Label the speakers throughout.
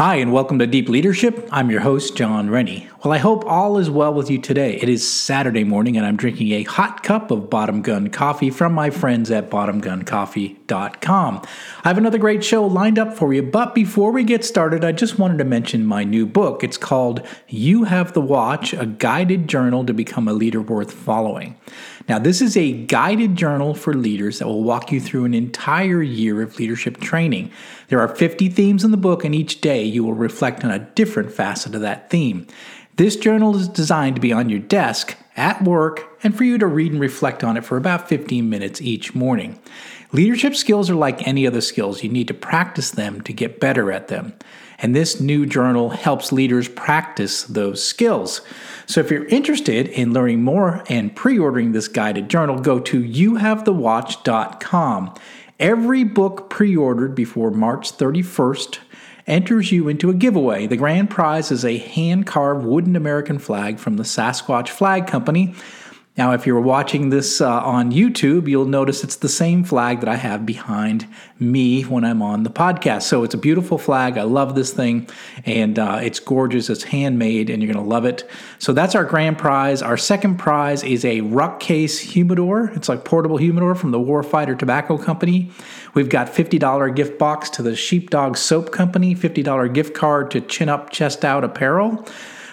Speaker 1: Hi, and welcome to Deep Leadership. I'm your host, Jon Rennie. Well, I hope all is well with you today. It is Saturday morning, and I'm drinking a hot cup of Bottom Gun coffee from my friends at bottomguncoffee.com. I have another great show lined up for you, but before we get started, I just wanted to mention my new book. It's called You Have the Watch A Guided Journal to Become a Leader Worth Following. Now, this is a guided journal for leaders that will walk you through an entire year of leadership training. There are 50 themes in the book, and each day you will reflect on a different facet of that theme. This journal is designed to be on your desk, at work, and for you to read and reflect on it for about 15 minutes each morning. Leadership skills are like any other skills, you need to practice them to get better at them. And this new journal helps leaders practice those skills. So if you're interested in learning more and pre ordering this guided journal, go to youhavethewatch.com. Every book pre ordered before March 31st enters you into a giveaway. The grand prize is a hand carved wooden American flag from the Sasquatch Flag Company. Now, if you're watching this uh, on YouTube, you'll notice it's the same flag that I have behind me when I'm on the podcast. So it's a beautiful flag. I love this thing, and uh, it's gorgeous. It's handmade, and you're going to love it. So that's our grand prize. Our second prize is a Ruck Case humidor. It's like portable humidor from the Warfighter Tobacco Company. We've got $50 gift box to the Sheepdog Soap Company, $50 gift card to Chin Up Chest Out Apparel.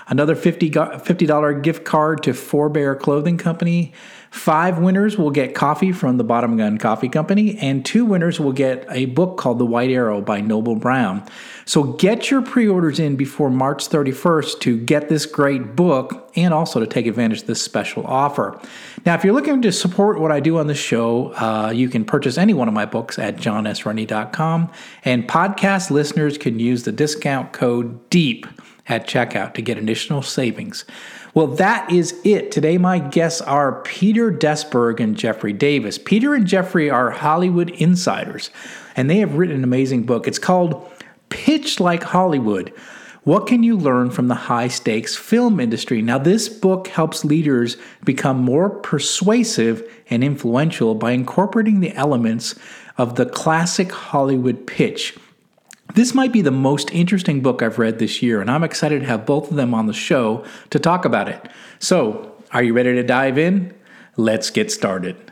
Speaker 1: Another $50, $50 gift card to Forebear Clothing Company. Five winners will get coffee from the Bottom Gun Coffee Company, and two winners will get a book called The White Arrow by Noble Brown. So get your pre orders in before March 31st to get this great book and also to take advantage of this special offer. Now, if you're looking to support what I do on the show, uh, you can purchase any one of my books at jonsrennie.com, and podcast listeners can use the discount code DEEP at checkout to get additional savings. Well, that is it. Today, my guests are Peter Desberg and Jeffrey Davis. Peter and Jeffrey are Hollywood insiders, and they have written an amazing book. It's called Pitch Like Hollywood. What can you learn from the high stakes film industry? Now, this book helps leaders become more persuasive and influential by incorporating the elements of the classic Hollywood pitch. This might be the most interesting book I've read this year, and I'm excited to have both of them on the show to talk about it. So, are you ready to dive in? Let's get started.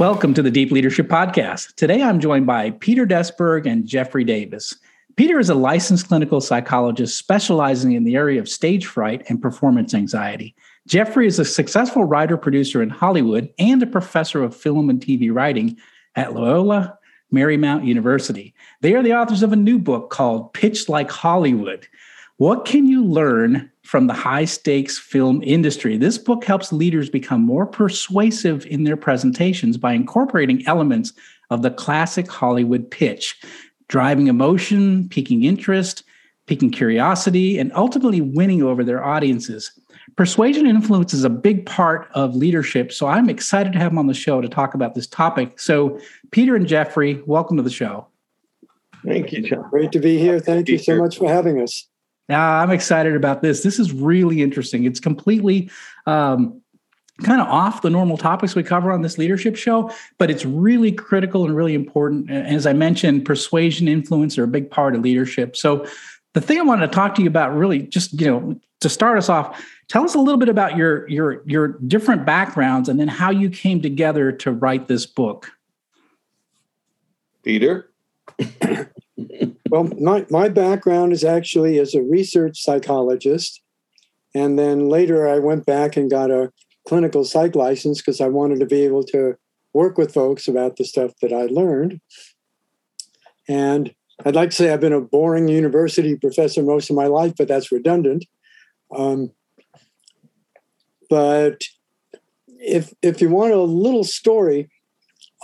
Speaker 1: Welcome to the Deep Leadership Podcast. Today I'm joined by Peter Desberg and Jeffrey Davis. Peter is a licensed clinical psychologist specializing in the area of stage fright and performance anxiety. Jeffrey is a successful writer producer in Hollywood and a professor of film and TV writing at Loyola Marymount University. They are the authors of a new book called Pitch Like Hollywood. What can you learn from the high stakes film industry? This book helps leaders become more persuasive in their presentations by incorporating elements of the classic Hollywood pitch, driving emotion, piquing interest, piquing curiosity, and ultimately winning over their audiences. Persuasion and influence is a big part of leadership. So I'm excited to have them on the show to talk about this topic. So, Peter and Jeffrey, welcome to the show.
Speaker 2: Thank you, Jon.
Speaker 3: Great to be here. Thank you so much for having us.
Speaker 1: Now, I'm excited about this. This is really interesting. It's completely um, kind of off the normal topics we cover on this leadership show, but it's really critical and really important. As I mentioned, persuasion, influence are a big part of leadership. So, the thing I wanted to talk to you about, really, just you know, to start us off, tell us a little bit about your your your different backgrounds, and then how you came together to write this book.
Speaker 2: Peter?
Speaker 3: well, my, my background is actually as a research psychologist. And then later I went back and got a clinical psych license because I wanted to be able to work with folks about the stuff that I learned. And I'd like to say I've been a boring university professor most of my life, but that's redundant. Um, but if if you want a little story,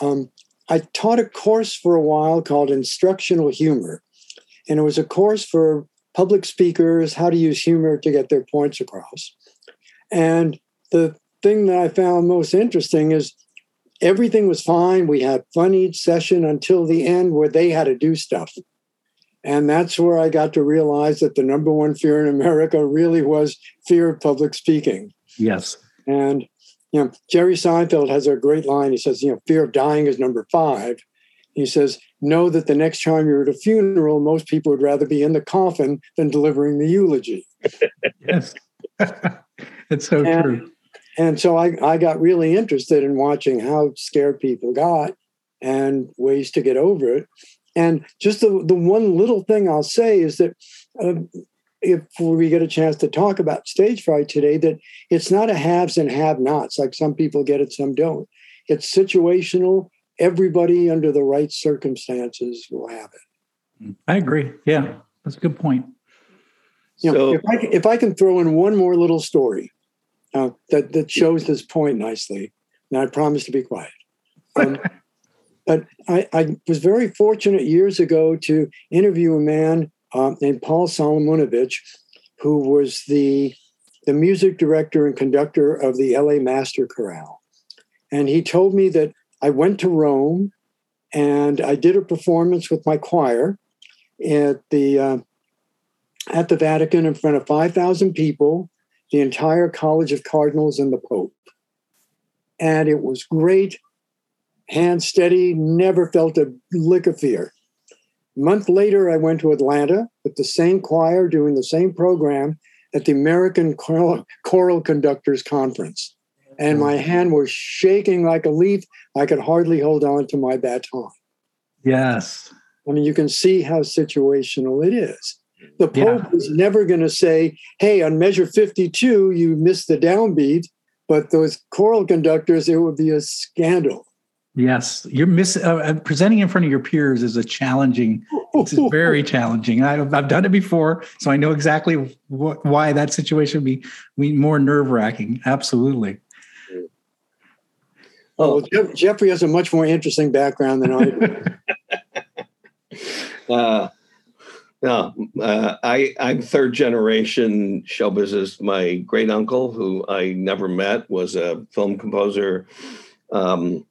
Speaker 3: um, I taught a course for a while called Instructional Humor, and it was a course for public speakers how to use humor to get their points across. And the thing that I found most interesting is everything was fine. We had fun each session until the end where they had to do stuff. And that's where I got to realize that the number one fear in America really was fear of public speaking.
Speaker 1: Yes.
Speaker 3: And you know, Jerry Seinfeld has a great line. He says, you know, fear of dying is number five. He says, know that the next time you're at a funeral, most people would rather be in the coffin than delivering the eulogy.
Speaker 1: yes. it's so
Speaker 3: and,
Speaker 1: true.
Speaker 3: And so I, I got really interested in watching how scared people got and ways to get over it. And just the, the one little thing I'll say is that uh, if we get a chance to talk about stage fright today, that it's not a haves and have nots, like some people get it, some don't. It's situational. Everybody under the right circumstances will have it.
Speaker 1: I agree. Yeah, that's a good point.
Speaker 3: You know, so, if, I, if I can throw in one more little story uh, that, that shows this point nicely, and I promise to be quiet. Um, but I, I, was very fortunate years ago to interview a man uh, named Paul Salamunovich, who was the, the music director and conductor of the LA Master Chorale. And he told me that I went to Rome and I did a performance with my choir at the uh, at the Vatican in front of 5,000 people, the entire College of Cardinals and the Pope. And it was great, hand steady, never felt a lick of fear. A month later, I went to Atlanta with the same choir doing the same program at the American Choral, Choral Conductors Conference and my hand was shaking like a leaf. I could hardly hold on to my baton.
Speaker 1: Yes.
Speaker 3: I mean, you can see how situational it is. The Pope yeah. is never going to say, hey, on measure 52, you missed the downbeat. But those choral conductors, it would be a scandal.
Speaker 1: Yes, you're miss uh, uh presenting in front of your peers is a challenging. It's very challenging. I've, I've done it before, so I know exactly what, why that situation would be more nerve wracking. Absolutely.
Speaker 3: Oh, well, Jeff, Jeffrey has a much more interesting background than I
Speaker 2: do. uh, no, uh, I, I'm third generation show business. My great uncle, who I never met, was a film composer. Um,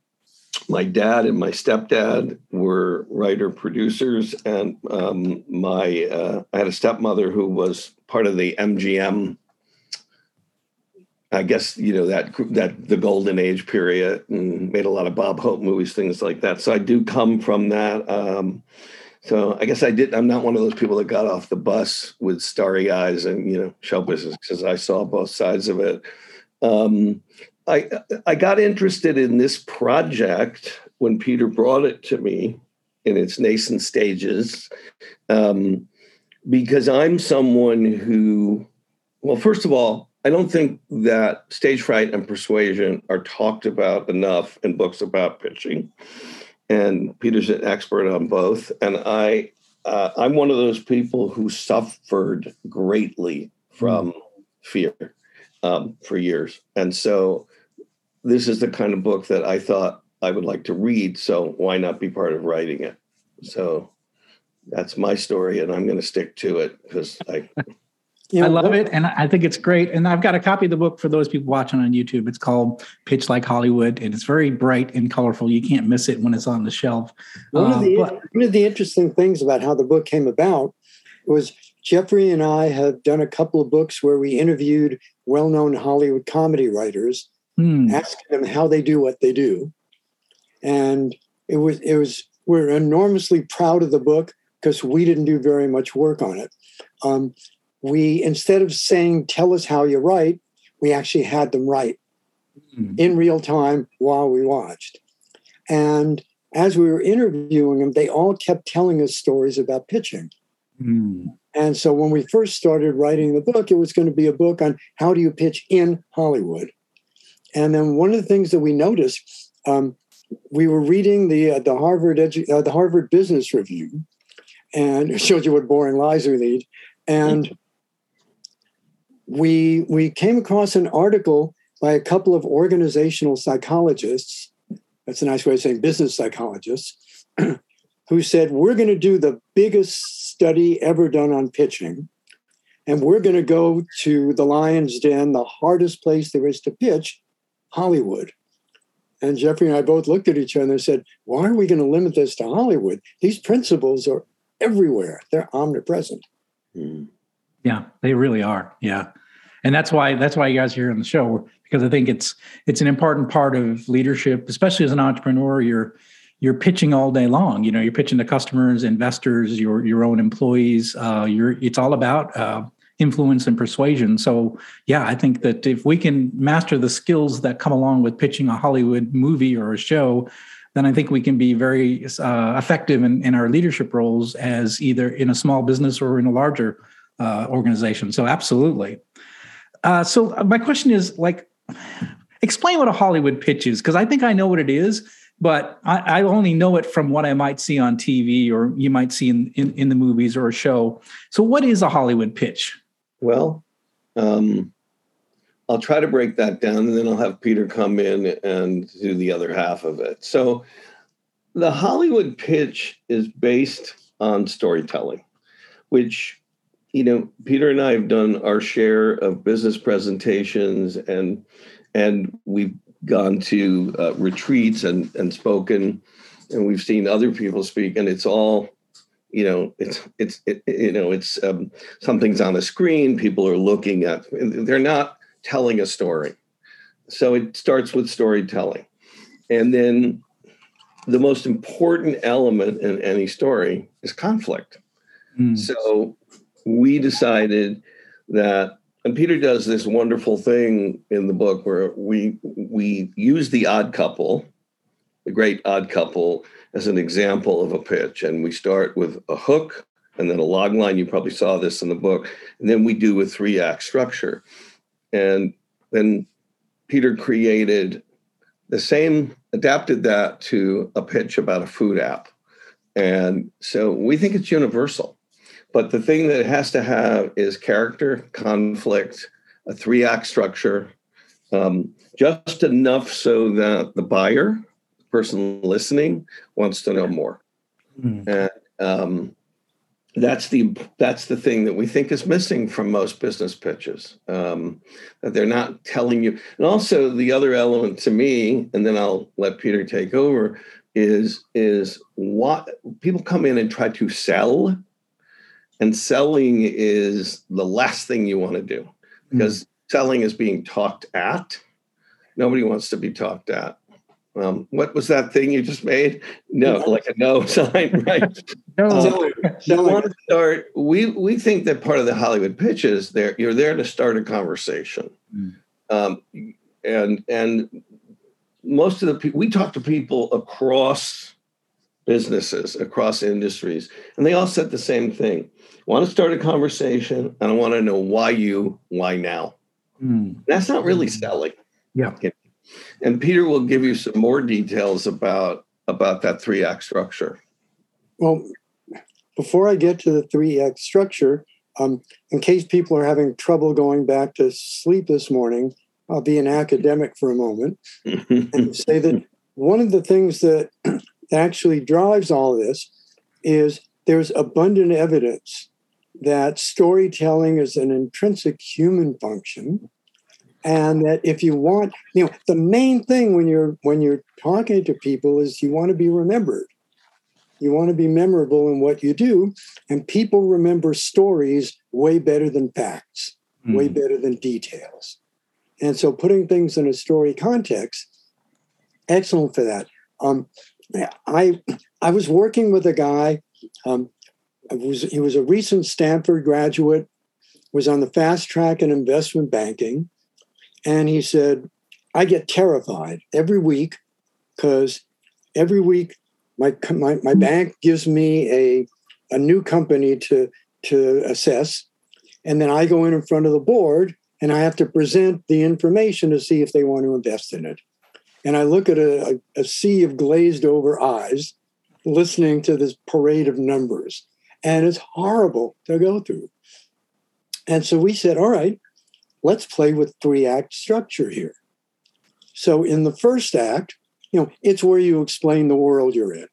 Speaker 2: my dad and my stepdad were writer producers, and um, my uh, I had a stepmother who was part of the MGM I guess you know that that the golden age period and made a lot of Bob Hope movies, things like that. So I do come from that. Um, so I guess I did. I'm not one of those people that got off the bus with starry eyes and you know show business because I saw both sides of it. Um, I I got interested in this project when Peter brought it to me in its nascent stages, um, because I'm someone who, well, first of all, I don't think that stage fright and persuasion are talked about enough in books about pitching. And Peter's an expert on both. And I, uh, I'm one of those people who suffered greatly from fear um, for years. And so this is the kind of book that I thought I would like to read. So why not be part of writing it? So that's my story, and I'm going to stick to it because I
Speaker 1: you know, I love it, and I think it's great. And I've got a copy of the book for those people watching on YouTube. It's called Pitch Like Hollywood, and it's very bright and colorful. You can't miss it when it's on the shelf.
Speaker 3: One, of, the, but, one of the interesting things about how the book came about was Jeffrey and I have done a couple of books where we interviewed well-known Hollywood comedy writers, hmm. asking them how they do what they do, and it was it was we're enormously proud of the book because we didn't do very much work on it. Um, we instead of saying tell us how you write we actually had them write mm. in real time while we watched and as we were interviewing them they all kept telling us stories about pitching mm. and so when we first started writing the book it was going to be a book on how do you pitch in hollywood and then one of the things that we noticed um, we were reading the uh, the harvard edu- uh, the harvard business review and it showed you what boring lies we lead and we we came across an article by a couple of organizational psychologists. That's a nice way of saying business psychologists, who said, We're going to do the biggest study ever done on pitching. And we're going to go to the lion's den, the hardest place there is to pitch, Hollywood. And Jeffrey and I both looked at each other and said, Why are we going to limit this to Hollywood? These principles are everywhere, they're omnipresent.
Speaker 1: Mm. Yeah, they really are. Yeah. And that's why that's why you guys are here on the show because I think it's it's an important part of leadership, especially as an entrepreneur. You're you're pitching all day long. You know, you're pitching to customers, investors, your your own employees. Uh, you're it's all about uh, influence and persuasion. So, yeah, I think that if we can master the skills that come along with pitching a Hollywood movie or a show, then I think we can be very uh, effective in, in our leadership roles as either in a small business or in a larger uh, organization. So, absolutely. Uh, so, uh, my question is like, explain what a Hollywood pitch is, because I think I know what it is but I, I, only know it from what I might see on TV or you might see in, in, in, the movies or a show. So, what is a Hollywood pitch?
Speaker 2: Well, um, I'll try to break that down and then I'll have Peter come in and do the other half of it. So, the Hollywood pitch is based on storytelling, which, you know, Peter and I have done our share of business presentations and and we've gone to uh, retreats and and spoken and we've seen other people speak and it's all you know it's it's it, you know it's um, something's on a screen people are looking at they're not telling a story. So it starts with storytelling. And then the most important element in any story is conflict. Mm. so we decided that and peter does this wonderful thing in the book where we we use the odd couple the great odd couple as an example of a pitch. And we start with a hook and then a log line. You probably saw this in the book. And then we do a three act structure. And then Peter created the same, adapted that to a pitch about a food app. And so we think it's universal. But the thing that it has to have is character, conflict, a three act structure, um, just enough so that the buyer person listening wants to know more. Mm. And um, that's the that's the thing that we think is missing from most business pitches um, that they're not telling you. And also the other element to me, and then I'll let Peter take over, is is what people come in and try to sell, and selling is the last thing you want to do because mm. selling is being talked at. Nobody wants to be talked at. Um, what was that thing you just made? No, like a no sign, right? no. So, so want to start. We we think that part of the Hollywood pitch is there. You're there to start a conversation, mm. um, and and most of the people we talk to people across businesses, across industries, and they all said the same thing. Want to start a conversation, and I want to know why you, why now. Mm. That's not really selling.
Speaker 1: Yeah
Speaker 2: and Peter will give you some more details about about that three act structure.
Speaker 3: Well, before I get to the three act structure, um, in case people are having trouble going back to sleep this morning, I'll be an academic for a moment and say that one of the things that actually drives all this is there's abundant evidence that storytelling is an intrinsic human function and that if you want you know the main thing when you're when you're talking to people is you want to be remembered. You want to be memorable in what you do and people remember stories way better than facts mm. way better than details. And so putting things in a story context excellent for that. Um, i i was working with a guy um, was, he was a recent stanford graduate was on the fast track in investment banking and he said, I get terrified every week because every week my, my, my bank gives me a, a new company to, to assess. And then I go in in front of the board and I have to present the information to see if they want to invest in it. And I look at a, a, a sea of glazed over eyes listening to this parade of numbers. And it's horrible to go through. And so we said, all right, let's play with three act structure here. So in the first act, you know, it's where you explain the world you're in.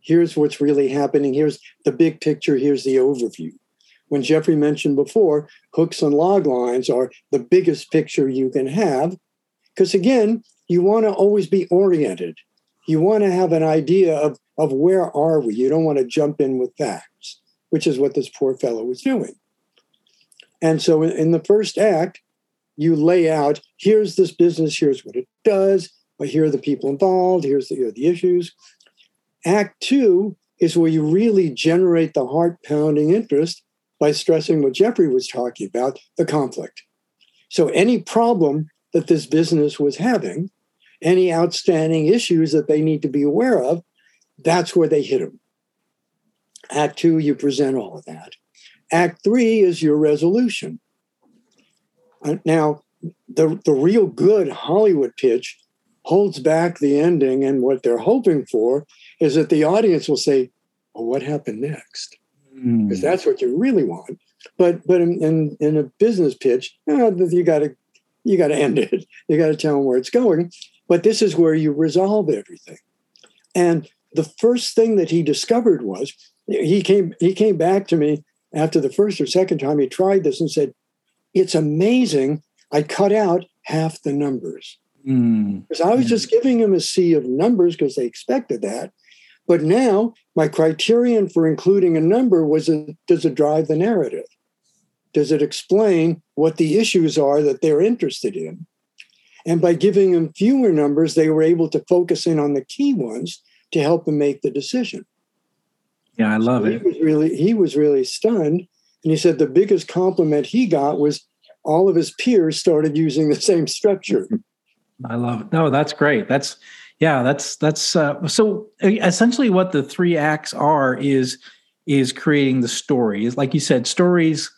Speaker 3: Here's what's really happening. Here's the big picture. Here's the overview. When Jeffrey mentioned before, hooks and log lines are the biggest picture you can have. Because again, you want to always be oriented. You want to have an idea of, of where are we. You don't want to jump in with facts, which is what this poor fellow was doing. And so in, the first act, you lay out here's this business, here's what it does, here are the people involved, here's the, here the issues. Act two is where you really generate the heart pounding interest by stressing what Jeffrey was talking about the conflict. So, any problem that this business was having, any outstanding issues that they need to be aware of, that's where they hit them. Act two, you present all of that. Act three is your resolution. Uh, now, the, the real good Hollywood pitch holds back the ending, and what they're hoping for is that the audience will say, well, what happened next? Because mm. that's what you really want. But but in, in, in a business pitch, you, know, you got to you got to end it. You got to tell them where it's going. But this is where you resolve everything. And the first thing that he discovered was he came he came back to me after the first or second time he tried this and said, "It's amazing. I cut out half the numbers."
Speaker 1: Mm.
Speaker 3: Because I was just giving them a sea of numbers because they expected that. But now my criterion for including a number was a, does it drive the narrative? Does it explain what the issues are that they're interested in? And by giving them fewer numbers, they were able to focus in on the key ones to help them make the decision.
Speaker 1: Yeah, I love
Speaker 3: so
Speaker 1: it.
Speaker 3: He was really he was really stunned, and he said the biggest compliment he got was all of his peers started using the same structure.
Speaker 1: I love it. No, that's great. That's yeah, that's that's uh, so essentially what the three acts are is is creating the stories. Like you said, stories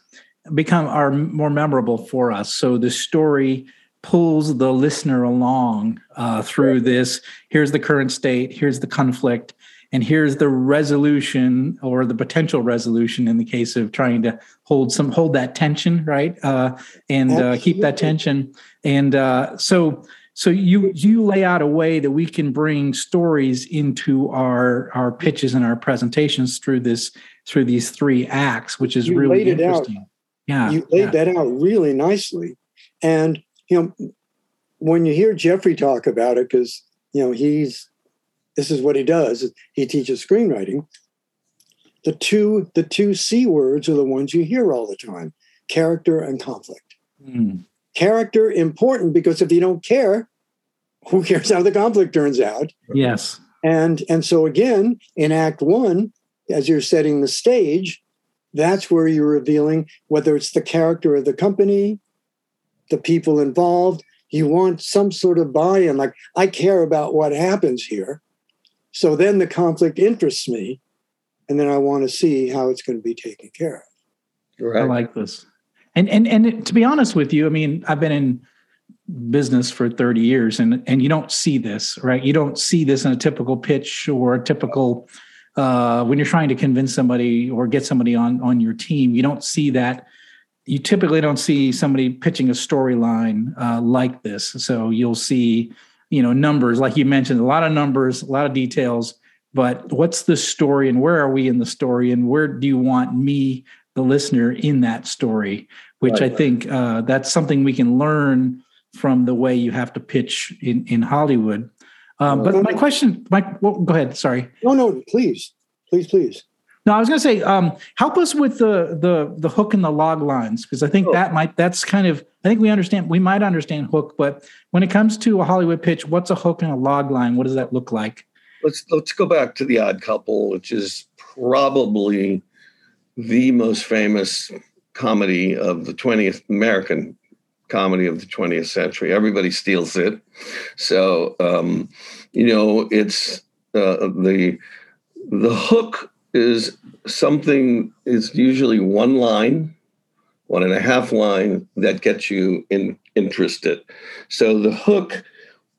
Speaker 1: become are more memorable for us. So the story pulls the listener along uh, through this. Here's the current state. Here's the conflict. And here's the resolution or the potential resolution in the case of trying to hold some hold that tension, right? Uh, and uh, keep that tension. And uh, so so you you lay out a way that we can bring stories into our our pitches and our presentations through this through these three acts, which is
Speaker 3: you
Speaker 1: really interesting.
Speaker 3: Out.
Speaker 1: Yeah,
Speaker 3: you laid
Speaker 1: yeah.
Speaker 3: that out really nicely, and you know when you hear Jeffrey talk about it, because you know he's this is what he does. He teaches screenwriting. The two the two c words are the ones you hear all the time: character and conflict.
Speaker 1: Mm
Speaker 3: character important because if you don't care, who cares how the conflict turns out?
Speaker 1: Yes.
Speaker 3: And and so again, in act 1, as you're setting the stage, that's where you're revealing whether it's the character of the company, the people involved, you want some sort of buy-in like I care about what happens here. So then the conflict interests me and then I want to see how it's going to be taken care of.
Speaker 1: Right. I like this. And and and to be honest with you, I mean, I've been in business for 30 years and and you don't see this, right? You don't see this in a typical pitch or a typical uh, when you're trying to convince somebody or get somebody on on your team. You don't see that. You typically don't see somebody pitching a storyline uh, like this. So you'll see, you know, numbers like you mentioned, a lot of numbers, a lot of details. But what's the story and where are we in the story and where do you want me the listener in that story, which right, I think uh, that's something we can learn from the way you have to pitch in, in Hollywood. Um, but my question, Mike, well, go ahead. Sorry.
Speaker 3: No, no, please, please, please.
Speaker 1: No, I was going to say, um, help us with the the the hook and the log lines because I think oh. that might that's kind of I think we understand we might understand hook, but when it comes to a Hollywood pitch, what's a hook and a log line? What does that look like?
Speaker 2: Let's let's go back to the Odd Couple, which is probably the most famous comedy of the 20th American comedy of the 20th century. Everybody steals it. So, um, you know, it's uh, the the hook is something is usually one line, one and a half line that gets you in, interested. So the hook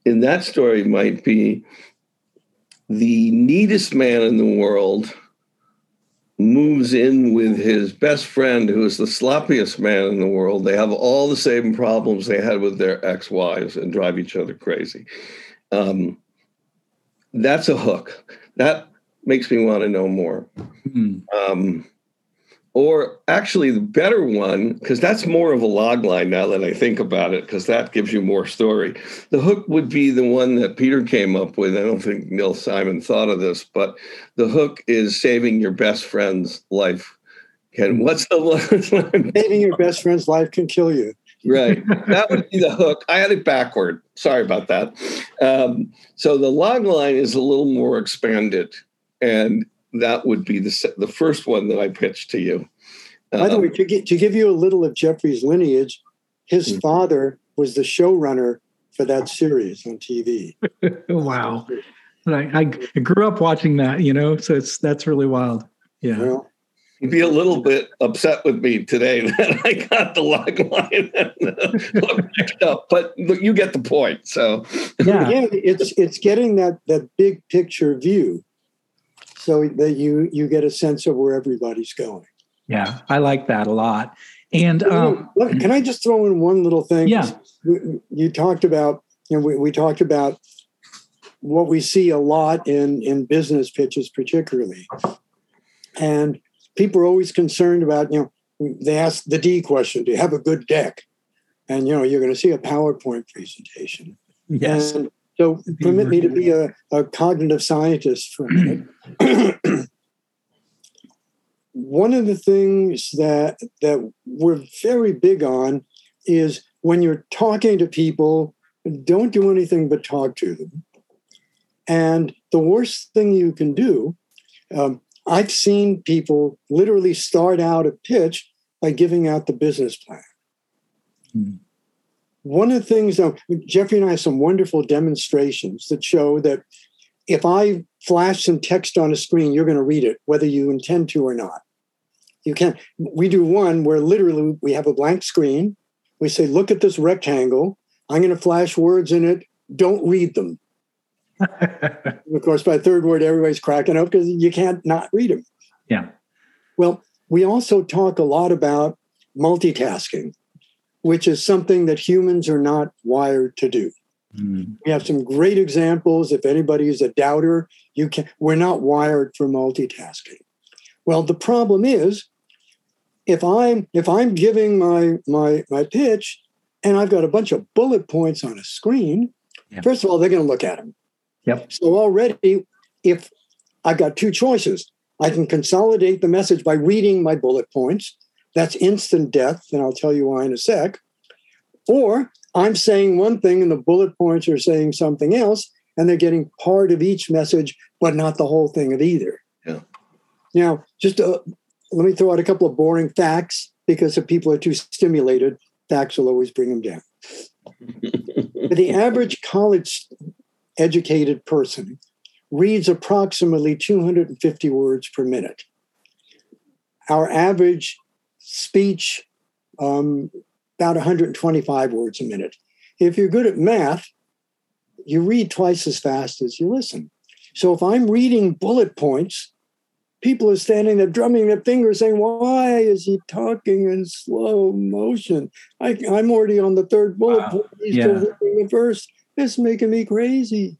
Speaker 2: in that story might be the neatest man in the world moves in with his best friend, who is the sloppiest man in the world. They have all the same problems they had with their ex wives and drive each other crazy. Um, that's a hook. That makes me want to know more. Mm. Um, or actually, the better one, because that's more of a log line now that I think about it, because that gives you more story. The hook would be the one that Peter came up with. I don't think Neil Simon thought of this, but the hook is saving your best friend's life. Can what's the
Speaker 3: one? saving your best friend's life can kill you.
Speaker 2: right. That would be the hook. I had it backward. Sorry about that. Um, so the log line is a little more expanded. And that would be the the first one that I pitched to you.
Speaker 3: By the way, um, to, get, to give you a little of Jeffrey's lineage, his mm-hmm. father was the showrunner for that series on TV.
Speaker 1: wow, I, I, grew up watching that, you know, so it's that's really wild. Yeah. Well,
Speaker 2: You'd be a little bit upset with me today that I got the log line and, uh, but you get the point. So
Speaker 3: yeah, yeah it's it's getting that that big picture view so that you you get a sense of where everybody's going.
Speaker 1: Yeah, I like that a lot. And um,
Speaker 3: can I just throw in one little thing?
Speaker 1: Yeah,
Speaker 3: you talked about you know we, we talked about what we see a lot in in business pitches, particularly, and people are always concerned about you know they ask the D question: Do you have a good deck? And you know you're going to see a PowerPoint presentation.
Speaker 1: Yes.
Speaker 3: And so permit me to be a, a cognitive scientist for a minute. One of the things that that we're very big on is when you're talking to people, don't do anything but talk to them. And the worst thing you can do, um, I've seen people literally start out a pitch by giving out the business plan. Mm one of the things that Jeffrey and I have some wonderful demonstrations that show that if I flash some text on a screen, you're going to read it, whether you intend to or not. You can. We do one where literally we have a blank screen. We say, "Look at this rectangle. I'm going to flash words in it. Don't read them." of course, by third word, everybody's cracking up because you can't not read them.
Speaker 1: Yeah.
Speaker 3: Well, we also talk a lot about multitasking which is something that humans are not wired to do. Mm. We have some great examples. If anybody is a doubter, you can we're not wired for multitasking. Well, the problem is if I'm if I'm giving my my my pitch and I've got a bunch of bullet points on a screen, yep. first of all, they're going to look at them.
Speaker 1: Yep.
Speaker 3: So already, if I've got two choices, I can consolidate the message by reading my bullet points, that's instant death, and I'll tell you why in a sec. Or I'm saying one thing and the bullet points are saying something else, and they're getting part of each message, but not the whole thing of either.
Speaker 2: Yeah.
Speaker 3: Now, just uh, let me throw out a couple of boring facts because if people are too stimulated, facts will always bring them down. the average college educated person reads approximately 250 words per minute. Our average speech, um, about 125 words a minute. If you're good at math, you read twice as fast as you listen. So if I'm reading bullet points, people are standing there drumming their fingers saying, Why is he talking in slow motion? I, am already on the third bullet wow. point. He's yeah. the first. It's making me crazy.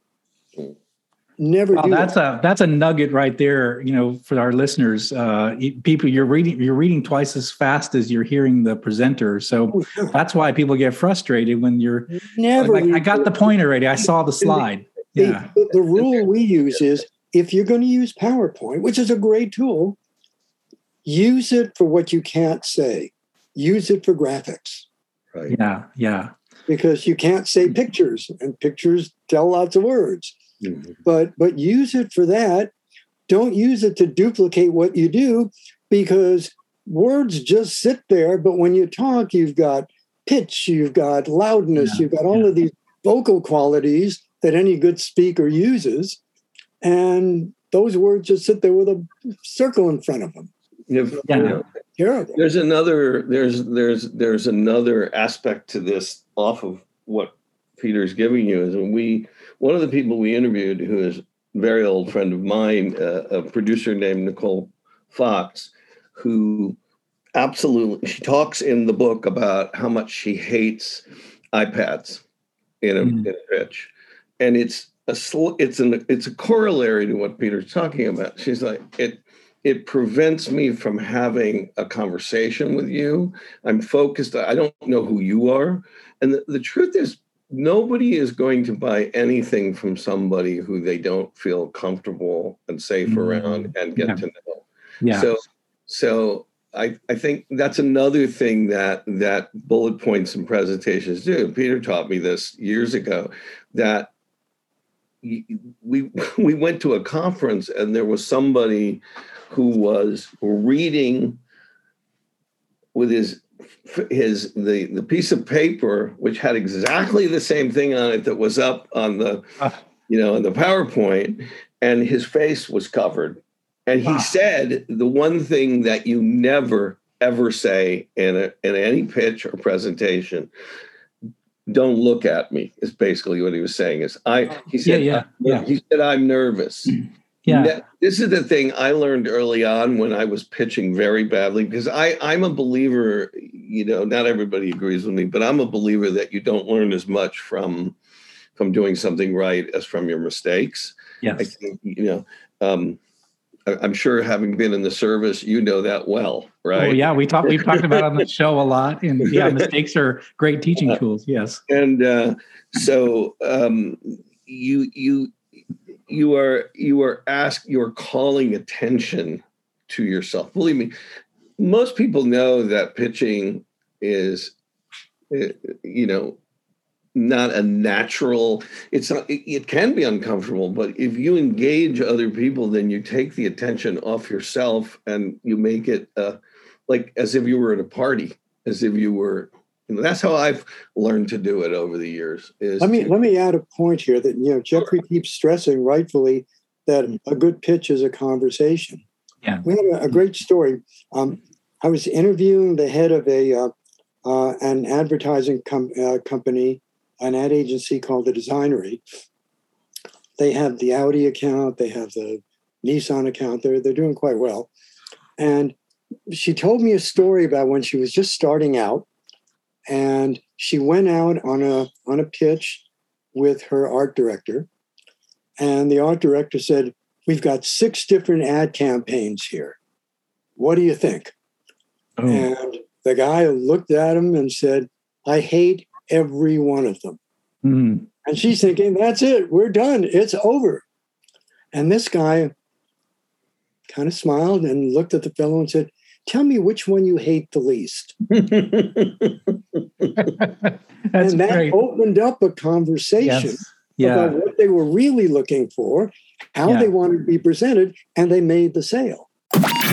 Speaker 3: Never. Well,
Speaker 1: that's
Speaker 3: that.
Speaker 1: a that's a nugget right there. You know, for our listeners, uh, people, you're reading you're reading twice as fast as you're hearing the presenter. So oh, that's why people get frustrated when you're
Speaker 3: never.
Speaker 1: Like, I got the point already. I saw the slide.
Speaker 3: The, yeah. The, the rule we use is if you're going to use PowerPoint, which is a great tool, use it for what you can't say. Use it for graphics.
Speaker 1: Right. Yeah. Yeah.
Speaker 3: Because you can't say pictures, and pictures tell lots of words. Mm-hmm. But but use it for that. Don't use it to duplicate what you do because words just sit there. But when you talk, you've got pitch, you've got loudness, yeah, you've got all yeah. of these vocal qualities that any good speaker uses. And those words just sit there with a circle in front of them.
Speaker 2: If, yeah. You know, Terrible. There's another there's there's there's another aspect to this off of what Peter's giving you is when we one of the people we interviewed, who is a very old friend of mine, uh, a producer named Nicole Fox, who absolutely she talks in the book about how much she hates iPads in a, mm. in a pitch, and it's a sl- it's an it's a corollary to what Peter's talking about. She's like it it prevents me from having a conversation with you. I'm focused. I don't know who you are, and the, the truth is nobody is going to buy anything from somebody who they don't feel comfortable and safe mm-hmm. around and get yeah. to know. Yeah. So so I, I think that's another thing that that bullet points and presentations do. Peter taught me this years ago that we we went to a conference and there was somebody who was reading with his his the the piece of paper which had exactly the same thing on it that was up on the uh, you know on the PowerPoint and his face was covered and he said the one thing that you never ever say in a, in any pitch or presentation don't look at me is basically what he was saying is i he said yeah, yeah, yeah. he said i'm nervous mm. Yeah this is the thing i learned early on when i was pitching very badly because i i'm a believer you know not everybody agrees with me but i'm a believer that you don't learn as much from from doing something right as from your mistakes
Speaker 1: yes. i
Speaker 2: think you know um, I'm sure having been in the service, you know that well, right?
Speaker 1: Oh yeah, we talked we've talked about on the show a lot, and yeah, mistakes are great teaching uh, tools. Yes,
Speaker 2: and uh, so um, you you you are you are asked you're calling attention to yourself. Believe me, most people know that pitching is, uh, you know, not a natural it's not it, it, can be uncomfortable but if you engage other people then you take the attention off yourself and you make it uh, like as if you were at a party as if you were you know, that's how i've learned to do it over the years is
Speaker 3: let me to, let me add a point here that you know jeffrey keeps stressing rightfully that a good pitch is a conversation
Speaker 1: yeah
Speaker 3: we had a, a great story um, i was interviewing the head of a uh, uh, an advertising com- uh, company an ad agency called the Designery. They have the Audi account, they have the Nissan account. They're they're doing quite well. And she told me a story about when she was just starting out, and she went out on a on a pitch with her art director, and the art director said, "We've got six different ad campaigns here. What do you think?" Oh. And the guy looked at him and said, "I hate every one of them. Mm-hmm. And she's thinking, that's it, we're done, it's over. And this guy kind of smiled and looked at the fellow and said, Tell me which one you hate the least. and that great. opened up a conversation yes. yeah. about what they were really looking for, how yeah. they wanted to be presented, and they made the sale.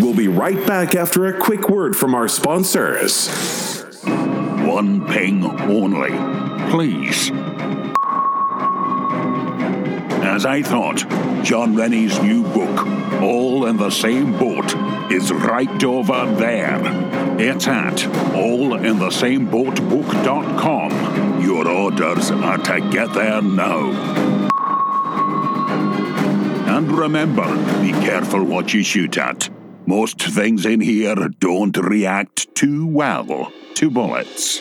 Speaker 4: We'll be right back after a quick word from our sponsors.
Speaker 5: One ping only, please. As I thought, Jon Rennie's new book, All in the Same Boat, is right over there. It's at allinthesameboatbook.com. Your orders are to get there now. And remember, be careful what you shoot at. Most things in here don't react too well to bullets.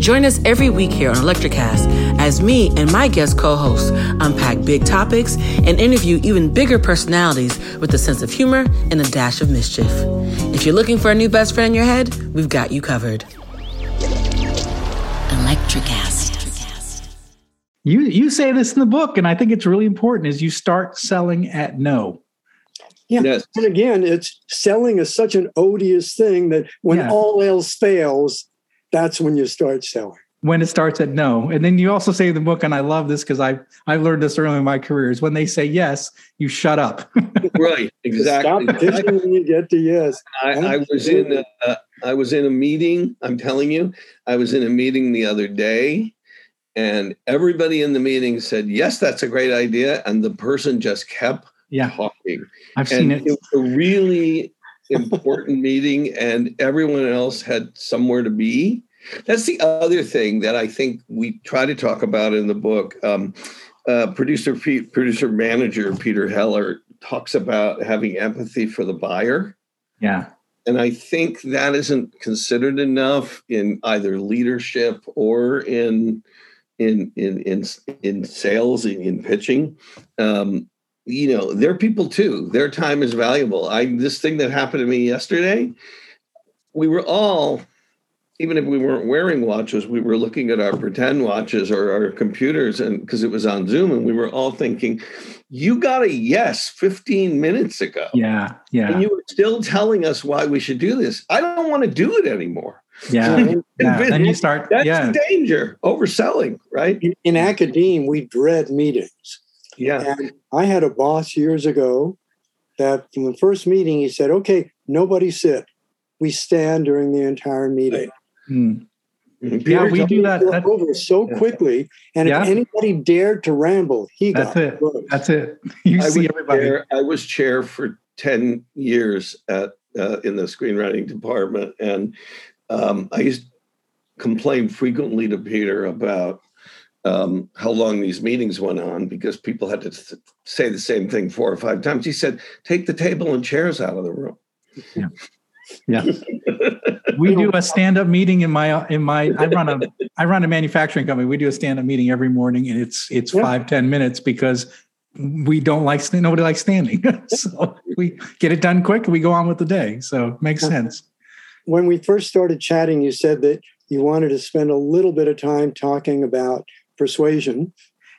Speaker 6: Join us every week here on Electricast as me and my guest co hosts unpack big topics and interview even bigger personalities with a sense of humor and a dash of mischief. If you're looking for a new best friend in your head, we've got you covered. Electricast.
Speaker 1: You you say this in the book, and I think it's really important. Is you start selling at no.
Speaker 3: Yeah.
Speaker 2: Yes.
Speaker 3: And again, it's selling is such an odious thing that when
Speaker 1: Yeah.
Speaker 3: all else fails, that's when you start selling.
Speaker 1: when it starts at no. And then you also say in the book, and I love this because I I learned this early in my career, is when they say yes, you shut up.
Speaker 2: Right. Exactly.
Speaker 3: Stop pitching when you get to yes.
Speaker 2: I, I was in a, uh, I was in a meeting. I'm telling you, I was in a meeting the other day, and everybody in the meeting said, "Yes, that's a great idea," and the person just kept
Speaker 1: yeah,
Speaker 2: talking.
Speaker 1: I've seen it.
Speaker 2: it was a really important meeting, and everyone else had somewhere to be. That's the other thing that I think we try to talk about in the book. Um, uh, producer, Pete, producer manager Peter Heller talks about having empathy for the buyer.
Speaker 1: Yeah,
Speaker 2: And I think that isn't considered enough in either leadership or in in in in in sales in, in pitching. Um, you know, they're people too. Their time is valuable. I this thing that happened to me yesterday. We were all, even if we weren't wearing watches, we were looking at our pretend watches or our computers, and because it was on Zoom, and we were all thinking, "You got a yes 15 minutes ago."
Speaker 1: yeah, yeah,
Speaker 2: and you were still telling us why we should do this. I don't want to do it anymore.
Speaker 1: yeah.
Speaker 3: So
Speaker 1: yeah. Then you start.
Speaker 2: That's
Speaker 1: Yeah,
Speaker 2: danger. Overselling, right?
Speaker 3: in, in academe, we dread meetings.
Speaker 2: Yeah.
Speaker 3: And I had a boss years ago that from the first meeting, he said, okay, nobody sit. We stand during the entire meeting.
Speaker 1: Mm.
Speaker 2: Peter,
Speaker 1: yeah. We do that.
Speaker 3: We're over so
Speaker 2: Yeah.
Speaker 3: quickly. And
Speaker 1: Yeah.
Speaker 3: if anybody dared to ramble, he
Speaker 1: that's
Speaker 3: got
Speaker 1: it.
Speaker 3: roast.
Speaker 1: That's it. You
Speaker 2: I
Speaker 1: see
Speaker 2: was
Speaker 1: everybody.
Speaker 2: chair. I was chair for ten years at uh, in the screenwriting department, and um, I used to complain frequently to Peter about um, how long these meetings went on because people had to th- say the same thing four or five times. He said, "Take the table and chairs out of the room."
Speaker 1: Yeah. we do a stand-up meeting in my in my I run a I run a manufacturing company. We do a stand-up meeting every morning, and it's it's
Speaker 3: Yeah.
Speaker 1: five ten minutes because we don't like nobody likes standing. so we get it done quick and we go on with the day. So it makes sense.
Speaker 3: when we first started chatting, you said that you wanted to spend a little bit of time talking about persuasion.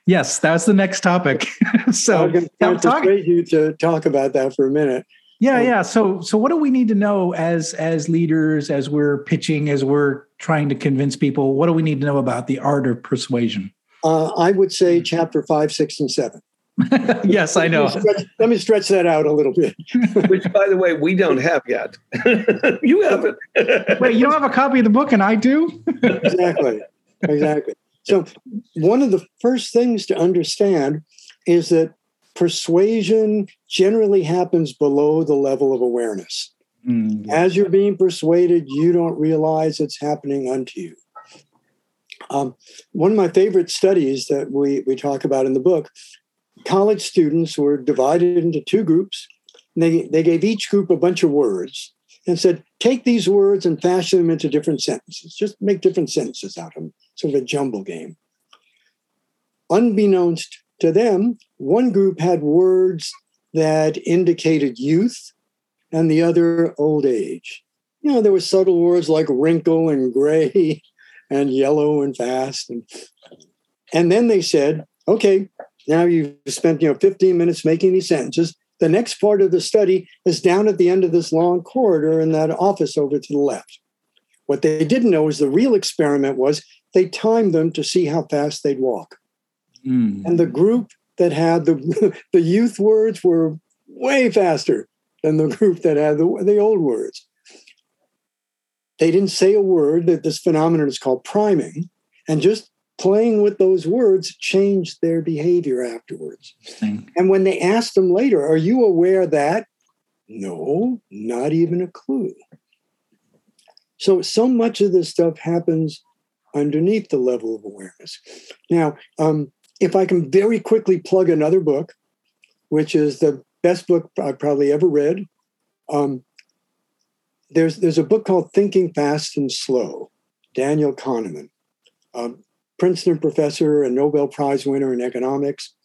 Speaker 1: Yes, that's the next topic. so
Speaker 3: I'm going to
Speaker 1: talking-
Speaker 3: persuade you to talk about that for a minute.
Speaker 1: Yeah, yeah. So so what do we need to know as as leaders, as we're pitching, as we're trying to convince people? What do we need to know about the art of persuasion?
Speaker 3: Uh, I would say chapter five, six, and seven.
Speaker 1: yes, I know.
Speaker 3: Let me, stretch, let me stretch that out a little bit.
Speaker 2: Which, by the way, we don't have yet. you have it.
Speaker 1: Wait, you don't have a copy of the book and I do?
Speaker 3: exactly. Exactly. So, one of the first things to understand is that persuasion generally happens below the level of awareness.
Speaker 1: Mm,
Speaker 3: As you're being persuaded, you don't realize it's happening unto you. Um, one of my favorite studies that we, we talk about in the book college students were divided into two groups. They, they gave each group a bunch of words and said, take these words and fashion them into different sentences. Just make different sentences out of them, sort of a jumble game. Unbeknownst to them, one group had words that indicated youth and the other old age. You know, there were subtle words like wrinkle and gray and yellow and fast. And, and then they said, okay, now you've spent, you know, 15 minutes making these sentences. The next part of the study is down at the end of this long corridor in that office over to the left. What they didn't know is the real experiment was they timed them to see how fast they'd walk.
Speaker 1: mm.
Speaker 3: And the group that had the, the youth words were way faster than the group that had the, the old words. They didn't say a word that this phenomenon is called priming, and just playing with those words changed their behavior afterwards. And when they asked them later, Are you aware that? No, not even a clue. So, so much of this stuff happens underneath the level of awareness. Now, um, if I can very quickly plug another book, which is the best book I've probably ever read, um, there's, there's a book called Thinking Fast and Slow, Daniel Kahneman, Princeton professor and Nobel Prize winner in economics.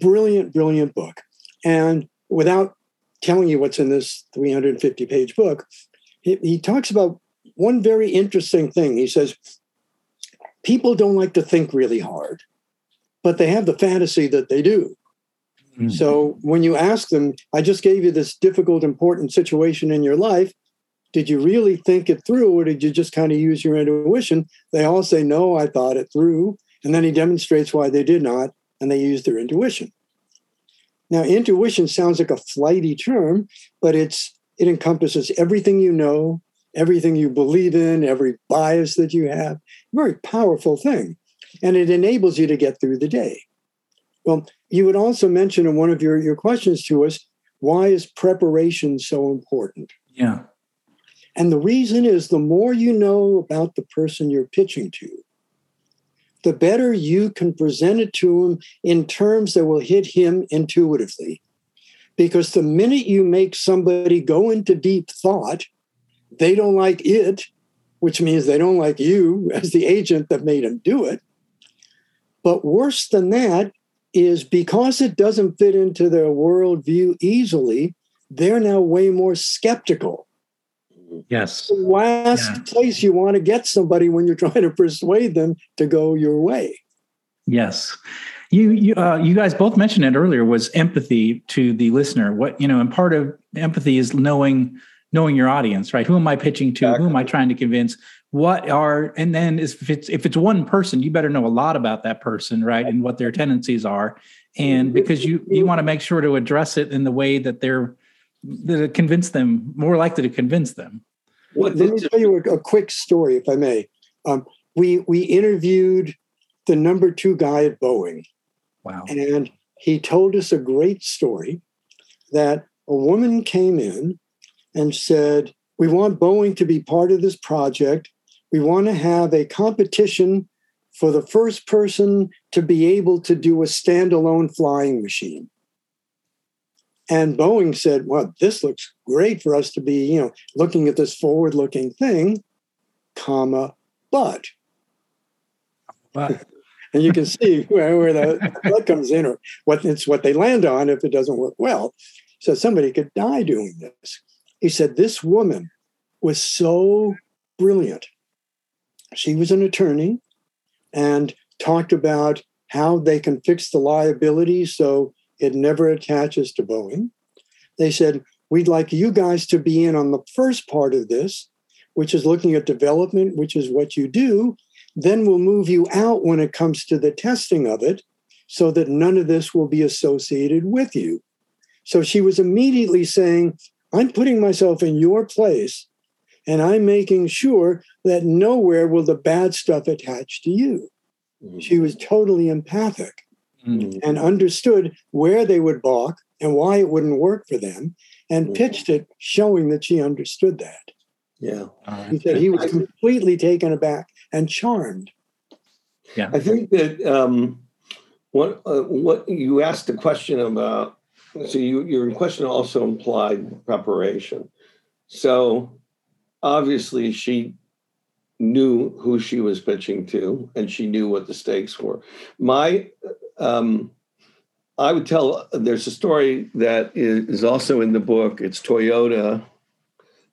Speaker 3: Brilliant, brilliant book. And without telling you what's in this 350 page book, he, he talks about one very interesting thing. He says, People don't like to think really hard. but they have the fantasy that they do. Mm-hmm. So when you ask them, I just gave you this difficult, important situation in your life. Did you really think it through, or did you just kind of use your intuition? They all say, No, I thought it through. And then he demonstrates why they did not, and they use their intuition. Now, intuition sounds like a flighty term, but it's it encompasses everything you know, everything you believe in, every bias that you have. Very powerful thing. And it enables you to get through the day. Well, you would also mention in one of your, your questions to us why is preparation so important?
Speaker 1: Yeah.
Speaker 3: And the reason is the more you know about the person you're pitching to, the better you can present it to him in terms that will hit him intuitively. Because the minute you make somebody go into deep thought, they don't like it, which means they don't like you as the agent that made them do it. But worse than that is because it doesn't fit into their worldview easily, they're now way more skeptical.
Speaker 1: Yes.
Speaker 3: The last yeah. place you want to get somebody when you're trying to persuade them to go your way.
Speaker 1: Yes. You you uh, you guys both mentioned it earlier was empathy to the listener. What you know, and part of empathy is knowing knowing your audience, right? Who am I pitching to? Exactly. Who am I trying to convince? What are and then if it's if it's one person, you better know a lot about that person, right? And what their tendencies are. And because you you want to make sure to address it in the way that they're that convince them more likely to convince them.
Speaker 3: Let me tell you a, a quick story, if I may. Um, we we interviewed the number two guy at Boeing.
Speaker 1: Wow!
Speaker 3: And he told us a great story that a woman came in and said, "We want Boeing to be part of this project. We want to have a competition for the first person to be able to do a standalone flying machine." And Boeing said, well, this looks great for us to be, you know, looking at this forward-looking thing, comma, but. But. and you can see where, where the but comes in or what it's what they land on if it doesn't work well. So somebody could die doing this. He said, This woman was so brilliant. She was an attorney and talked about how they can fix the liability so it never attaches to Boeing. They said, We'd like you guys to be in on the first part of this, which is looking at development, which is what you do. Then we'll move you out when it comes to the testing of it so that none of this will be associated with you. So she was immediately saying, I'm putting myself in your place and I'm making sure that nowhere will the bad stuff attach to you. Mm-hmm. She was totally empathic mm-hmm. and understood where they would balk and why it wouldn't work for them and mm-hmm. pitched it showing that she understood that.
Speaker 2: Yeah.
Speaker 3: He said he was completely taken aback and charmed.
Speaker 2: Yeah. I think that um, what, uh, what you asked the question about, so you, your question also implied preparation. So obviously she knew who she was pitching to and she knew what the stakes were. My um, I would tell there's a story that is also in the book. It's Toyota,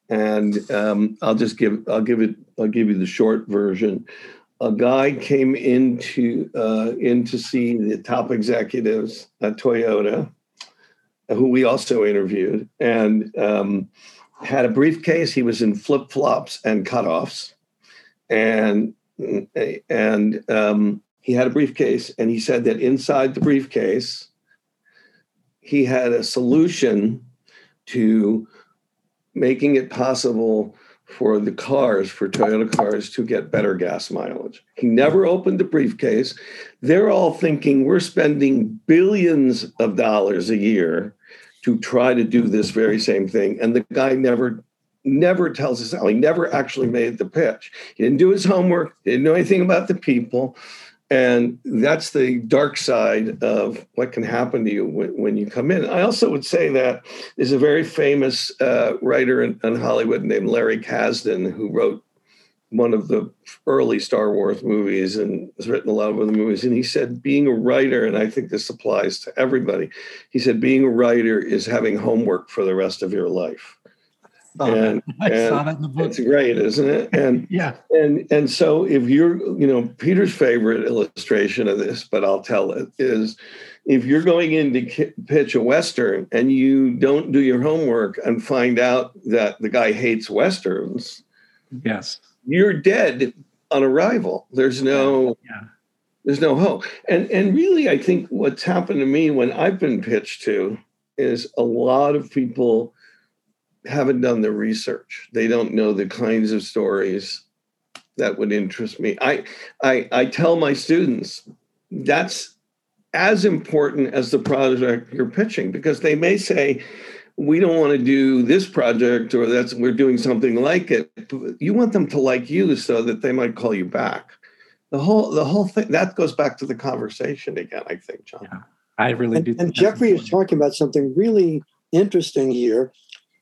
Speaker 2: and um, I'll just give I'll give it I'll give you the short version. A guy came into uh, in to see the top executives at Toyota, who we also interviewed, and um, had a briefcase. He was in flip flops and cutoffs, and and um, he had a briefcase and he said that inside the briefcase he had a solution to making it possible for the cars for Toyota cars to get better gas mileage. He never opened the briefcase. They're all thinking we're spending billions of dollars a year to try to do this very same thing and the guy never never tells us how he never actually made the pitch. He didn't do his homework, didn't know anything about the people. And that's the dark side of what can happen to you when, when you come in. I also would say that there's a very famous uh, writer in, in, Hollywood named Larry Kasdan who wrote one of the early Star Wars movies and has written a lot of other movies. And he said, being a writer, and I think this applies to everybody, he said, being a writer is having homework for the rest of your life and,
Speaker 1: that. I
Speaker 2: and
Speaker 1: saw that in the book.
Speaker 2: it's great, isn't it? And
Speaker 1: Yeah.
Speaker 2: and and so if you're, you know, Peter's favorite illustration of this, but I'll tell it is if you're going in to ki- pitch a western and you don't do your homework and find out that the guy hates westerns,
Speaker 1: Yes.
Speaker 2: You're dead on arrival. There's no
Speaker 1: Yeah.
Speaker 2: there's no hope. And and really I think what's happened to me when I've been pitched to is a lot of people haven't done the research. They don't know the kinds of stories that would interest me. I I I tell my students that's as important as the project you're pitching because they may say we don't want to do this project or that's we're doing something like it you want them to like you so that they might call you back the whole the whole thing that goes back to the conversation again i think Jon
Speaker 1: Yeah. I really
Speaker 3: And,
Speaker 1: do.
Speaker 3: and Jeffrey is talking about something really interesting here.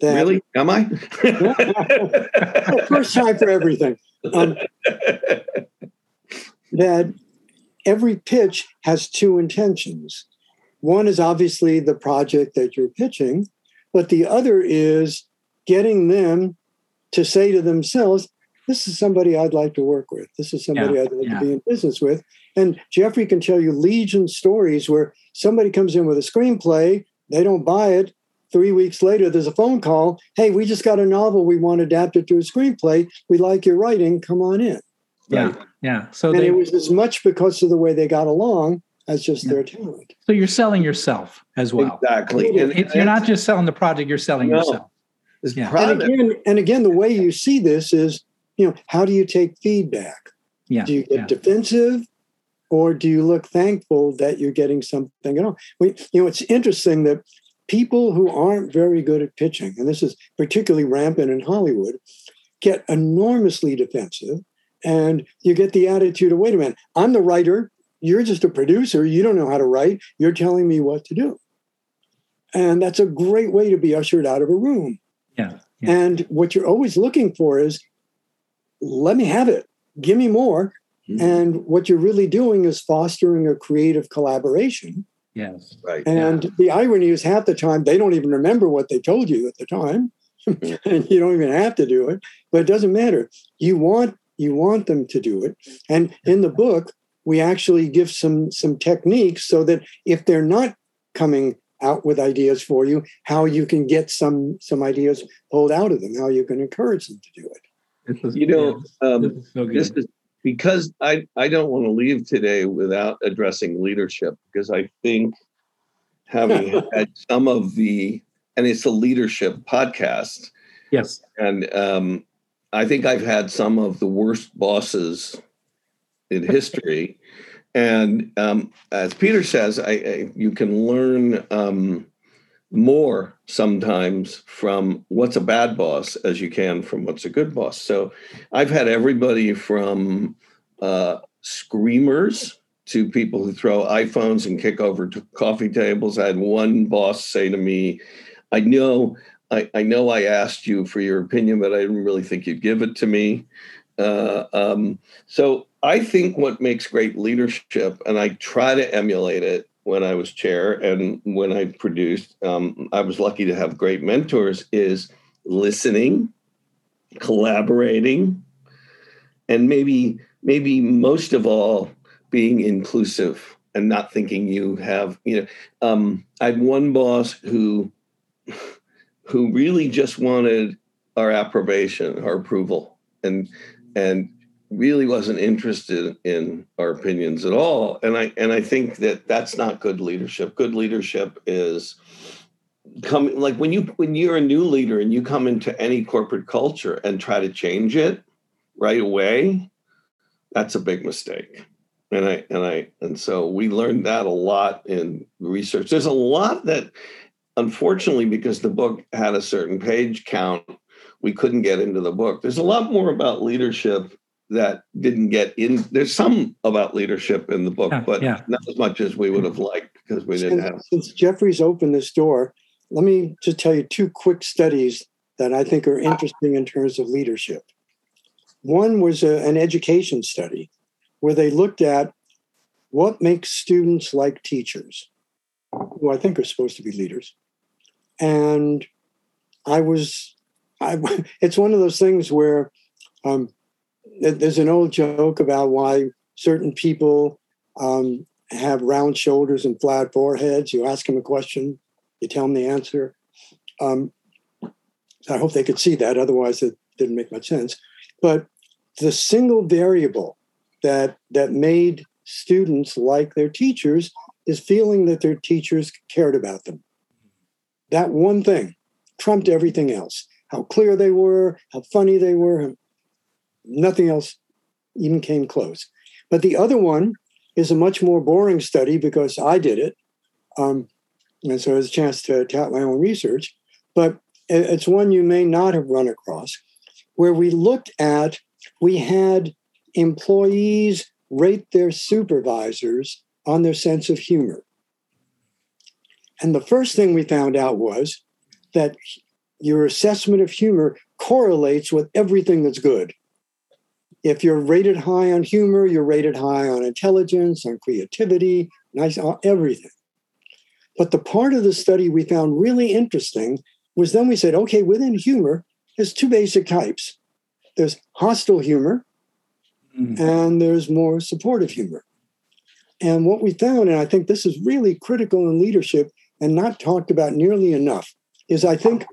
Speaker 3: That
Speaker 2: really am i
Speaker 3: first time for everything. Um, that every pitch has two intentions. One is obviously the project that you're pitching, but the other is getting them to say to themselves, This is somebody I'd like to work with. This is somebody
Speaker 1: Yeah,
Speaker 3: I'd like
Speaker 1: yeah.
Speaker 3: to be in business with. And Jeffrey can tell you legion stories where somebody comes in with a screenplay, they don't buy it. Three weeks later, there's a phone call. Hey, we just got a novel. We want to adapt it to a screenplay. We like your writing. Come on in.
Speaker 1: Yeah. Yeah. So
Speaker 3: and
Speaker 1: they,
Speaker 3: it was as much because of the way they got along as just
Speaker 1: Yeah.
Speaker 3: their talent.
Speaker 1: so you're selling yourself as well.
Speaker 2: exactly and,
Speaker 1: It's, you're not just selling the project, you're selling
Speaker 2: No.
Speaker 1: yourself.
Speaker 2: this
Speaker 1: Yeah.
Speaker 3: And again, and again, the way you see this is, you know, how do you take feedback?
Speaker 1: Yeah.
Speaker 3: Do you get
Speaker 1: yeah.
Speaker 3: defensive, or do you look thankful that you're getting something at all? We, you know, it's interesting that people who aren't very good at pitching, and this is particularly rampant in Hollywood, get enormously defensive, and you get the attitude of, "Wait a minute, I'm the writer. You're just a producer. You don't know how to write. You're telling me what to do." And that's a great way to be ushered out of a room.
Speaker 1: Yeah. Yeah.
Speaker 3: And what you're always looking for is, let me have it. Give me more.
Speaker 2: Mhm.
Speaker 3: And what you're really doing is fostering a creative collaboration.
Speaker 1: Yes.
Speaker 2: right
Speaker 3: And the irony is, half the time they don't even remember what they told you at the time, and you don't even have to do it. But it doesn't matter. You want you want them to do it. And in the book, we actually give some some techniques so that if they're not coming out with ideas for you, how you can get some some ideas pulled out of them, how you can encourage them to do it.
Speaker 1: This is,
Speaker 2: you know um,
Speaker 1: this is so good.
Speaker 2: this is because I, I don't want to leave today without addressing leadership because I think having had some of the and it's a leadership podcast
Speaker 1: yes.
Speaker 2: and um, I think I've had some of the worst bosses in history and um, as Peter says I, I you can learn um, more sometimes from what's a bad boss as you can from what's a good boss. So I've had everybody from uh, screamers to people who throw iPhones and kick over coffee tables. I had one boss say to me, I know. I, I know I asked you for your opinion, but I didn't really think you'd give it to me. Uh, um, so I think what makes great leadership, and I try to emulate it when I was chair and when I produced, um, I was lucky to have great mentors, is listening, collaborating, and maybe, maybe most of all, being inclusive and not thinking you have, you know, um, I had one boss who who really just wanted our approbation, our approval, and and really wasn't interested in our opinions at all. And i and i think that that's not good leadership. Good leadership is coming like when you when you're a new leader and you come into any corporate culture and try to change it right away that's a big mistake. And i and i and so we learned that a lot in research. There's a lot that unfortunately because the book had a certain page count we couldn't get into the book. There's a lot more about leadership that didn't get in. There's some about leadership in the book,
Speaker 1: Yeah,
Speaker 2: but
Speaker 1: yeah.
Speaker 2: not as much as we would have liked because we didn't
Speaker 3: Since,
Speaker 2: have.
Speaker 3: since Jeffrey's opened this door, let me just tell you two quick studies that I think are interesting in terms of leadership. One was a, an education study where they looked at what makes students like teachers, who I think are supposed to be leaders. And I was I, it's one of those things where um, there's an old joke about why certain people um, have round shoulders and flat foreheads. You ask them a question, you tell them the answer. Um, I hope they could see that. Otherwise, it didn't make much sense. But the single variable that that made students like their teachers is feeling that their teachers cared about them. That one thing trumped everything else. How clear they were, how funny they were, nothing else even came close. But the other one is a much more boring study because I did it. Um, and so it was a chance to tout my own research. But it's one you may not have run across, where we looked at, we had employees rate their supervisors on their sense of humor. And the first thing we found out was that your assessment of humor correlates with everything that's good. If you're rated high on humor, you're rated high on intelligence, on creativity, nice, everything. But the part of the study we found really interesting was then we said, okay, within humor, there's two basic types there's hostile humor, mm-hmm. and there's more supportive humor. And what we found, and I think this is really critical in leadership and not talked about nearly enough, is I think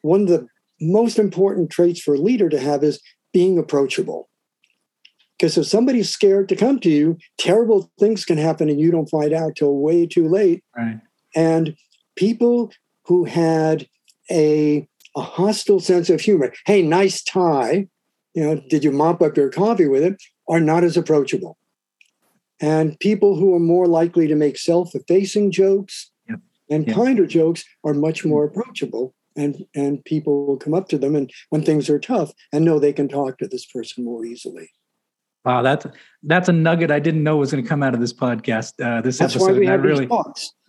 Speaker 3: one of the most important traits for a leader to have is being approachable. Because if somebody's scared to come to you, terrible things can happen and you don't find out till way too late.
Speaker 1: Right.
Speaker 3: And people who had a, a hostile sense of humor. Hey, nice tie. You know, did you mop up your coffee with it? Are not as approachable. And people who are more likely to make self-effacing jokes yep. and yep. kinder jokes are much more approachable. And, and people will come up to them and when things are tough and know they can talk to this person more easily.
Speaker 1: Wow, that's that's a nugget I didn't know was going to come out of this podcast. Uh, this
Speaker 3: that's
Speaker 1: episode,
Speaker 3: why we have
Speaker 1: really,
Speaker 3: these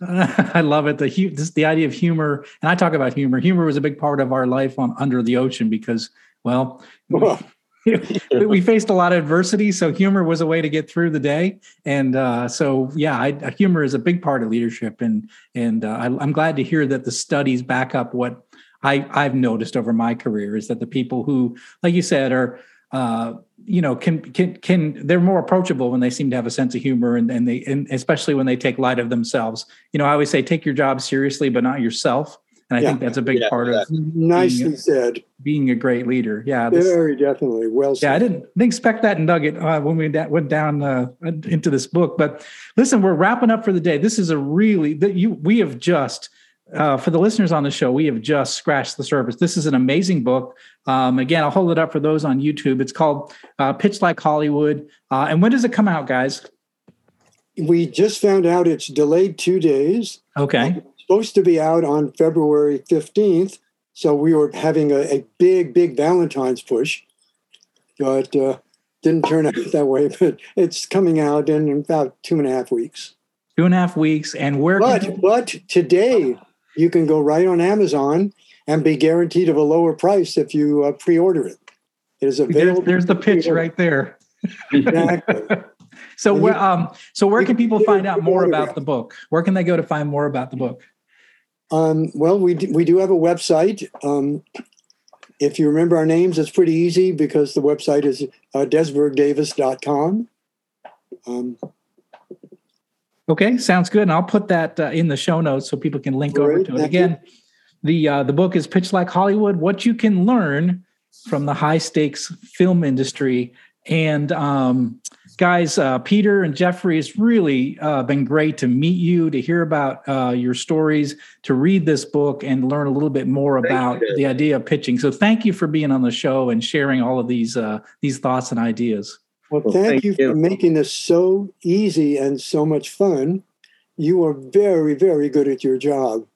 Speaker 1: I love it. The this, the idea of humor, and I talk about humor. Humor was a big part of our life on under the ocean because, well, we faced a lot of adversity, so humor was a way to get through the day. And uh, so, yeah, I, humor is a big part of leadership, and and uh, I, I'm glad to hear that the studies back up what I I've noticed over my career is that the people who, like you said, are uh, you know, can can can they're more approachable when they seem to have a sense of humor and, and they and especially when they take light of themselves. You know, I always say take your job seriously, but not yourself. And I yeah. think that's a big yeah, part of
Speaker 3: nicely being, said.
Speaker 1: Being a great leader, yeah,
Speaker 3: this, very definitely well.
Speaker 1: Said. Yeah, I didn't, didn't expect that nugget uh, when we da- went down uh, into this book. But listen, we're wrapping up for the day. This is a really that you we have just uh, for the listeners on the show, we have just scratched the surface. This is an amazing book. Um, again, I'll hold it up for those on YouTube. It's called uh, Pitch Like Hollywood. Uh, and when does it come out, guys?
Speaker 3: We just found out it's delayed two days.
Speaker 1: Okay.
Speaker 3: It's supposed to be out on February 15th. So we were having a, a big, big Valentine's push, but uh, didn't turn out that way. But it's coming out in about two and a half weeks.
Speaker 1: Two and a half weeks. And where?
Speaker 3: But, you- but today, you can go right on Amazon and be guaranteed of a lower price if you uh, pre-order it. It is available.
Speaker 1: There's, there's the pitch right there. exactly. so where um so where can people find out more about the book? Where can they go to find more about the book?
Speaker 3: Um, well, we do, we do have a website. Um, if you remember our names, it's pretty easy because the website is uh, desbergdavis.com. Um,
Speaker 1: Okay, sounds good. And I'll put that uh, in the show notes so people can link Great, over to it. Again, you. the uh, the book is Pitch Like Hollywood: What You Can Learn from the High Stakes Film Industry. And um, guys, uh, Peter and Jeffrey, it's really uh, been great to meet you, to hear about uh, your stories, to read this book, and learn a little bit more about the idea of pitching. So, thank you for being on the show and sharing all of these uh, these thoughts and ideas.
Speaker 3: Well, well thank, thank you, you for making this so easy and so much fun. You are very, very good at your job.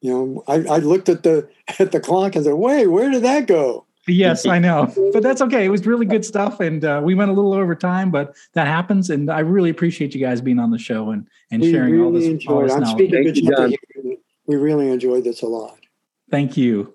Speaker 3: You know, I, I looked at the at the clock and said, "Wait, where did that go?"
Speaker 1: Yes, I know, but that's okay. It was really good stuff, and uh, we went a little over time, but that happens. And I really appreciate you guys being on the show and and we sharing
Speaker 3: really
Speaker 1: all this.
Speaker 3: Enjoyed.
Speaker 1: All this
Speaker 3: I'm speaking you, We really enjoyed this a lot.
Speaker 1: Thank you.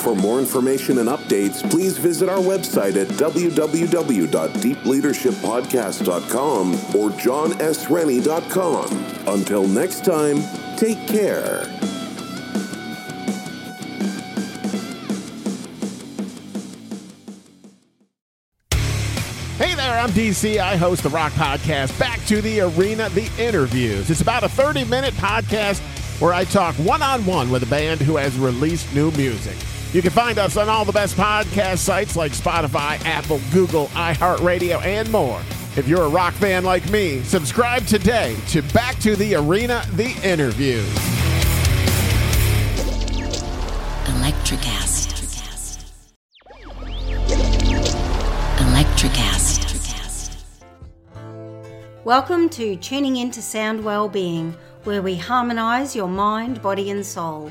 Speaker 4: For more information and updates, please visit our website at www.deepleadershippodcast.com or jonsrennie.com. Until next time, take care.
Speaker 7: Hey there, I'm DC. I host the Rock Podcast, Back to the Arena, The Interviews. It's about a 30 minute podcast where I talk one on one with a band who has released new music. You can find us on all the best podcast sites like Spotify, Apple, Google, iHeartRadio, and more. If you're a rock fan like me, subscribe today to Back to the Arena, The Interviews.
Speaker 8: Electricast. Electricast.
Speaker 9: Welcome to Tuning Into Sound Wellbeing, where we harmonise your mind, body, and soul.